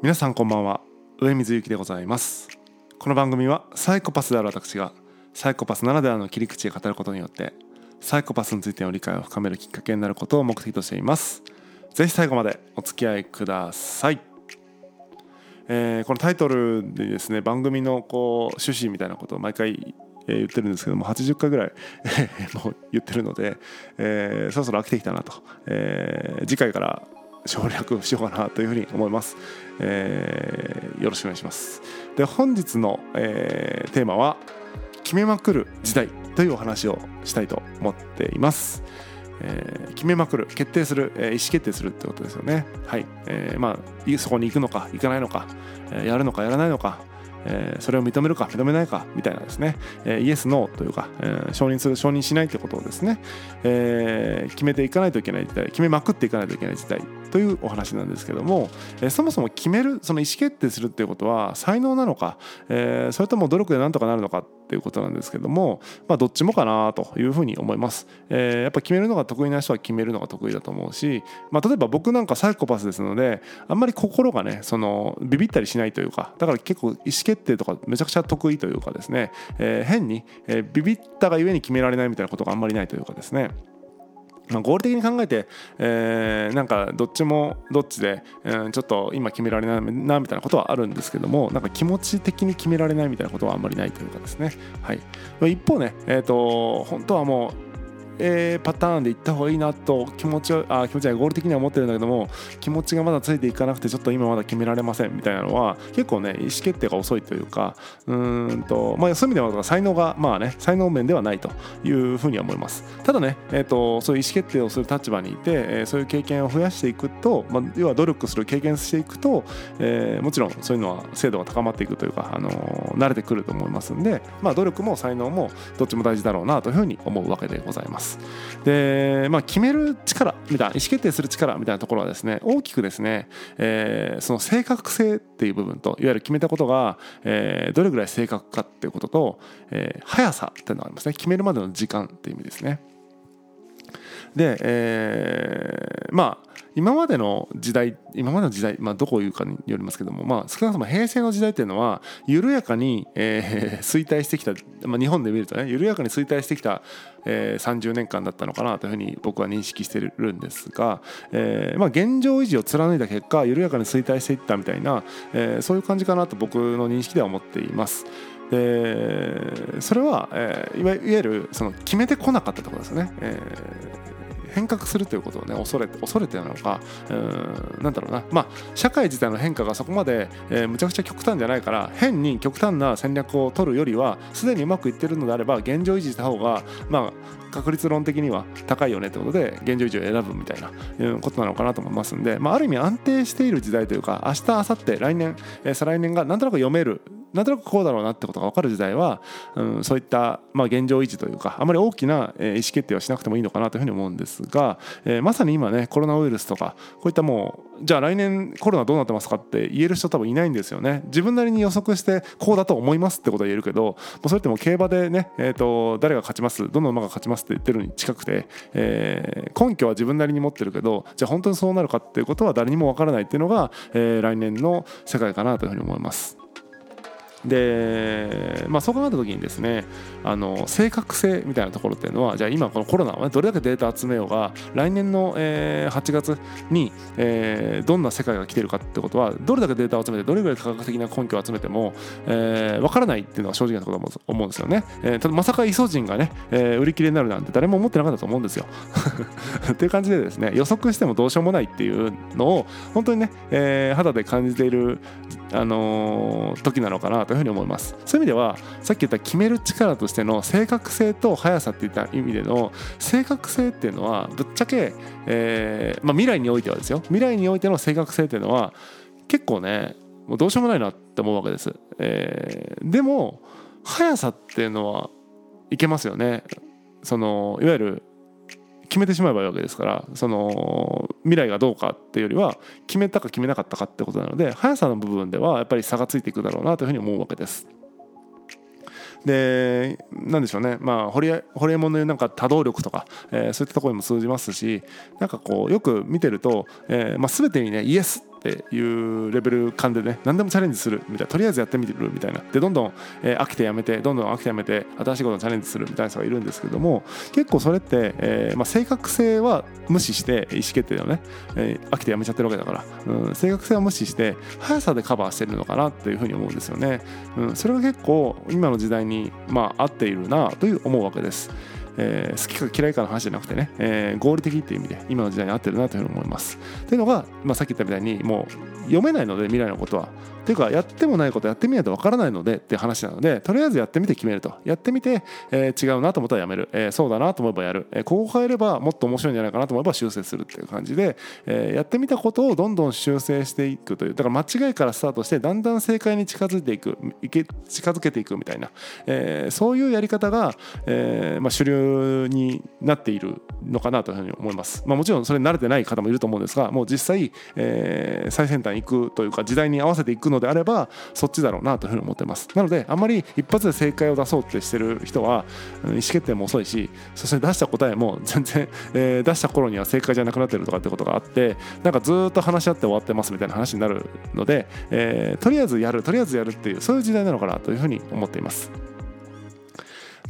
皆さんこんばんは。上水ゆきでございます。この番組はサイコパスである私がサイコパスならではの切り口で語ることによってサイコパスについての理解を深めるきっかけになることを目的としています。ぜひ最後までお付き合いください。えー、このタイトルでですね番組のこう趣旨みたいなことを毎回え言ってるんですけども80回ぐらい もう言ってるので、えー、そろそろ飽きてきたなと、えー、次回から省略しようかなというふうに思います、えー、よろしくお願いします。で本日の、えー、テーマは決めまくる時代というお話をしたいと思っています。えー、決めまくる決定する、えー、意思決定するってことですよね。はい、えー、まあそこに行くのか行かないのか、えー、やるのかやらないのかえー、それを認めるか認めないかみたいなですね、えー、イエスノーというか、えー、承認する承認しないということをですね、えー、決めていかないといけない時代決めまくっていかないといけない時代。というお話なんですけども、え、そもそも決めるその意思決定するっていうことは才能なのか、え、それとも努力でなんとかなるのかっていうことなんですけども、まあ、どっちもかなというふうに思います、えー、やっぱ決めるのが得意な人は決めるのが得意だと思うし、まあ、例えば僕なんかサイコパスですのであんまり心がねそのビビったりしないというかだから結構意思決定とかめちゃくちゃ得意というかですね、えー、変に、えー、ビビったがゆえに決められないみたいなことがあんまりないというかですね。まあ、合理的に考えて、えー、なんかどっちもどっちで、えー、ちょっと今決められないなみたいなことはあるんですけどもなんか気持ち的に決められないみたいなことはあんまりないというかですね、はい、一方ね、えーと本当はもう A パターンで行った方がいいなと気持ちあ気持ちは合理的には思ってるんだけども気持ちがまだついていかなくてちょっと今まだ決められませんみたいなのは結構ね意思決定が遅いというかうんと、まあ、そういう意味では才能がまあね才能面ではないというふうには思いますただね、えーと、そういう意思決定をする立場にいて、えー、そういう経験を増やしていくと、まあ、要は努力する経験していくと、えー、もちろんそういうのは精度が高まっていくというか、あのー、慣れてくると思いますんで、まあ、努力も才能もどっちも大事だろうなというふうに思うわけでございます。で、まあ、決める力みたいな意思決定する力みたいなところはですね大きくですね、えー、その正確性っていう部分といわゆる決めたことが、えー、どれぐらい正確かっていうことと、えー、速さっていうのがありますね決めるまでの時間っていう意味ですね。で、えー、まあ今までの時代今までの時代、まあ、どこを言うかによりますけども、まあ、少なくとも平成の時代っていうのは緩やかに、えー、衰退してきた、まあ、日本で見るとね緩やかに衰退してきた、えー、30年間だったのかなというふうに僕は認識してるんですが、えーまあ、現状維持を貫いた結果緩やかに衰退していったみたいな、えー、そういう感じかなと僕の認識では思っています。でそれは、えー、いわゆるその決めてこなかったところですね。えー変革するということをね恐れて恐れてなのかうんなんだろうな。まあ社会自体の変化がそこまで、えー、むちゃくちゃ極端じゃないから変に極端な戦略を取るよりはすでにうまくいってるのであれば現状維持した方がまあ確率論的には高いよねということで現状維持を選ぶみたいなことなのかなと思いますんで、まあ、ある意味安定している時代というか明日明後日来年、えー、再来年がなんとなく読めるなんとなくこうだろうなってことが分かる時代は、うん、そういった、まあ、現状維持というかあまり大きな意思決定はしなくてもいいのかなというふうに思うんですが、えー、まさに今ねコロナウイルスとかこういったもうじゃあ来年コロナどうなってますかって言える人多分いないんですよね自分なりに予測してこうだと思いますってことは言えるけどもうそれってもう競馬でね、えーと、誰が勝ちますどの馬が勝ちますって言ってるに近くて、えー、根拠は自分なりに持ってるけどじゃあ本当にそうなるかっていうことは誰にもわからないっていうのが、えー、来年の世界かなというふうに思います。で、まあ、そう考えた時にですねあの正確性みたいなところっていうのはじゃあ今このコロナは、どれだけデータ集めようが来年の、えー、8月に、えー、どんな世界が来てるかってことはどれだけデータを集めてどれぐらい科学的な根拠を集めても、えー、分からないっていうのが正直なところだと思うんですよね。えー、ただまさかイソジンがね、えー、売り切れになるなんて誰も思ってなかったと思うんですよ。っていう感じでですね予測してもどうしようもないっていうのを本当にね、えー、肌で感じている、あのー、時なのかなというふうに思います。そういう意味ではさっき言った決める力としての正確性と速さっていった意味での正確性っていうのはぶっちゃけ、えーまあ、未来においてはですよ。未来においての正確性っていうのは結構ねもうどうしようもないなって思うわけです、えー、でも速さっていうのはいけますよね。そのいわゆる決めてしまえばいいわけですからその未来がどうかっていうよりは決めたか決めなかったかってことなので速さの部分ではやっぱり差がついていくだろうなというふうに思うわけです。で何でしょうねまあホリエモンのなんか多動力とか、えー、そういったところにも通じますしなんかこうよく見てると、えーまあ、全てにねイエスっていうレベル感でね何でもチャレンジするみたいなとりあえずやってみるみたいな。でどんどん、えー、飽きてやめてどんどん飽きてやめて新しいことにチャレンジするみたいな人がいるんですけども結構それって、えーまあ、正確性は無視して意思決定をね、えー、飽きてやめちゃってるわけだから、うん、正確性は無視して速さでカバーしてるのかなっていうふうに思うんですよね、うん、それが結構今の時代に、まあ、合っているなという思うわけです。えー、好きか嫌いかの話じゃなくてね、えー、合理的っていう意味で今の時代に合ってるなというふうに思います。というのが、まあ、さっき言ったみたいにもう読めないので未来のことはていうかやってもないことやってみないとわからないのでっていう話なのでとりあえずやってみて決めると。やってみて、えー、違うなと思ったらやめる、えー、そうだなと思えばやる、えー、ここ変えればもっと面白いんじゃないかなと思えば修正するっていう感じで、えー、やってみたことをどんどん修正していくという。だから間違いからスタートしてだんだん正解に近づいていくいけ近づけていくみたいな、えー、そういうやり方が、えーまあ、主流になっているのかなというふうに思います、まあ、もちろんそれに慣れてない方もいると思うんですがもう実際、えー、最先端行くというか時代に合わせていくのであればそっちだろうなというふうに思ってますなのであんまり一発で正解を出そうってしてる人は意思決定も遅いしそして出した答えも 全然、えー、出した頃には正解じゃなくなってるとかってことがあってなんかずっと話し合って終わってますみたいな話になるので、えー、とりあえずやるとりあえずやるっていうそういう時代なのかなというふうに思っています。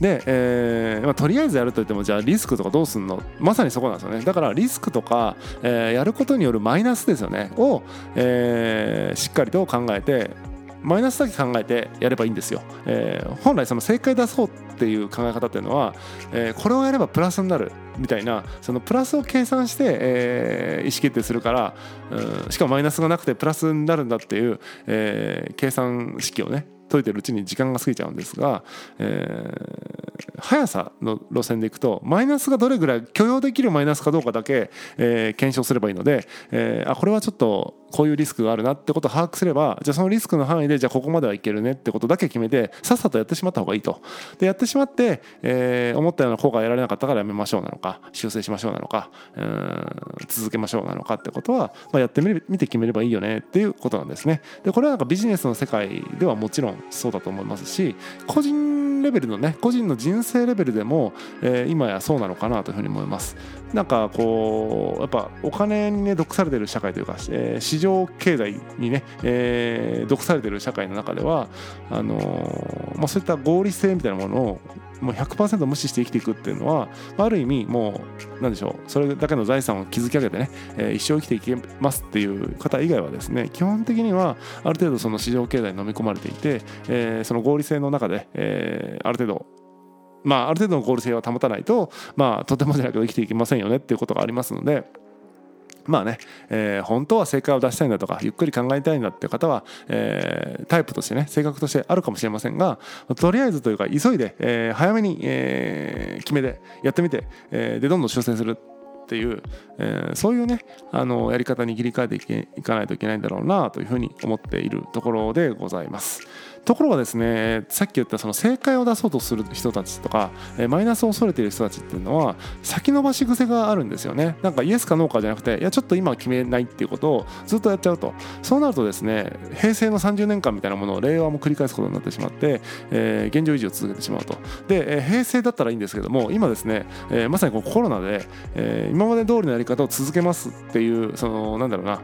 で、えーまあ、とりあえずやるといってもじゃあリスクとかどうすんの？まさにそこなんですよね。だからリスクとか、えー、やることによるマイナスですよね。を、えー、しっかりと考えてマイナスだけ考えてやればいいんですよ、えー、本来その正解出そうっていう考え方っていうのは、えー、これをやればプラスになるみたいなそのプラスを計算して、えー、意思決定するから、うん、しかもマイナスがなくてプラスになるんだっていう、えー、計算式をね解いてるうちに時間が過ぎちゃうんですが、えー、速さの路線でいくとマイナスがどれぐらい許容できるマイナスかどうかだけ、えー、検証すればいいので、えー、あこれはちょっとこういうリスクがあるなってことを把握すればじゃあそのリスクの範囲でじゃあここまではいけるねってことだけ決めてさっさとやってしまった方がいいと。でやってしまって、えー、思ったような効果が得られなかったからやめましょうなのか修正しましょうなのかうん続けましょうなのかってことは、まあ、やってみ見て決めればいいよねっていうことなんですね。でこれはなんかビジネスの世界ではもちろんそうだと思いますし個人レベルのね個人の人生レベルでも、えー、今やそうなのかなというふうに思います。なんかこうやっぱお金にね毒されてる社会というか、えー、市場経済にね、えー、毒されてる社会の中ではあの、まあ、そういった合理性みたいなものをもう100%無視して生きていくっていうのはある意味もう何でしょうそれだけの財産を築き上げてね、えー、一生生きていけますっていう方以外はですね基本的にはある程度その市場経済に飲み込まれていて、えー、その合理性の中で、えー、ある程度まあ、ある程度の合理性は保たないと、まあ、とてもじゃないけど生きていけませんよねっていうことがありますので。まあね、えー、本当は正解を出したいんだとかゆっくり考えたいんだっていう方は、えー、タイプとしてね性格としてあるかもしれませんがとりあえずというか急いで、えー、早めに、え、決めてやってみて、え、でどんどん修正するっていう、え、そういうねあのやり方に切り替えていかないといけないんだろうなというふうに思っているところでございます。ところがですねさっき言ったその正解を出そうとする人たちとかマイナスを恐れている人たちっていうのは先延ばし癖があるんですよね。なんかイエスかノーかじゃなくていやちょっと今は決めないっていうことをずっとやっちゃうと。そうなるとですね平成の30年間みたいなものを令和も繰り返すことになってしまって、えー、現状維持を続けてしまうと。で、え、平成だったらいいんですけども今ですね、えー、まさにこうコロナで、えー、今まで通りのやり方を続けますっていうそのなんだろうな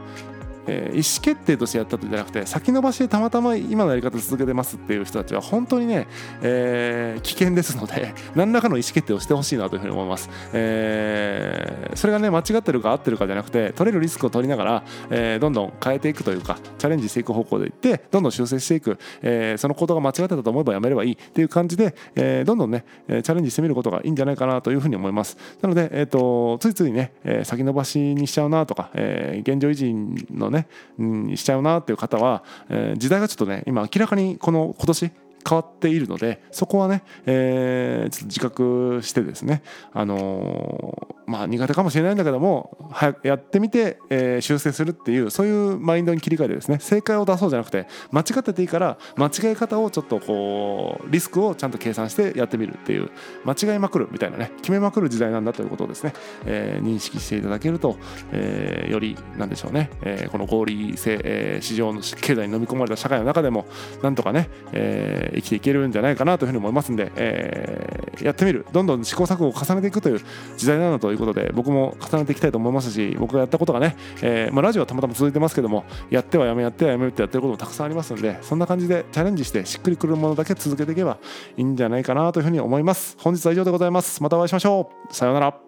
えー、意思決定としてやったとじゃなくて先延ばしでたまたま今のやり方続けてますっていう人たちは本当にね、えー、危険ですので 何らかの意思決定をしてほしいなというふうに思います、えー、それがね間違ってるか合ってるかじゃなくて取れるリスクを取りながら、えー、どんどん変えていくというかチャレンジしていく方向でいってどんどん修正していく、えー、その行動が間違ってたと思えばやめればいい。っていう感じで、えー、どんどんねチャレンジしてみることがいいんじゃないかなというふうに思います。なので、えーと、ついついね、えー、先延ばしにしちゃうなとか、えー、現状維持のね、うん、しちゃうなっていう方は、えー、時代がちょっとね今明らかにこの今年変わっているのでそこはね、えー、ちょっと自覚してですね、あのー、まあ苦手かもしれないんだけども早くやってみて、えー、修正するっていうそういうマインドに切り替えてですね正解を出そうじゃなくて間違ってていいから間違い方をちょっとこうリスクをちゃんと計算してやってみるっていう間違いまくるみたいなね決めまくる時代なんだということをですね、えー、認識していただけると、えー、よりなんでしょうね、えー、この合理性、えー、市場の経済に飲み込まれた社会の中でもなんとかね、えー生きていけるんじゃないかなというふうに思いますんで、えーやってみる。どんどん試行錯誤を重ねていくという時代なんだといういうことで僕も重ねていきたいと思いますし僕がやったことがね、えーまあ、ラジオはたまたま続いてますけどもやってはやめやってはやめってやってることもたくさんありますのでそんな感じでチャレンジしてしっくりくるものだけ続けていけばいいんじゃないかなというふうに思います。本日は以上でございます。またお会いしましょう。さようなら。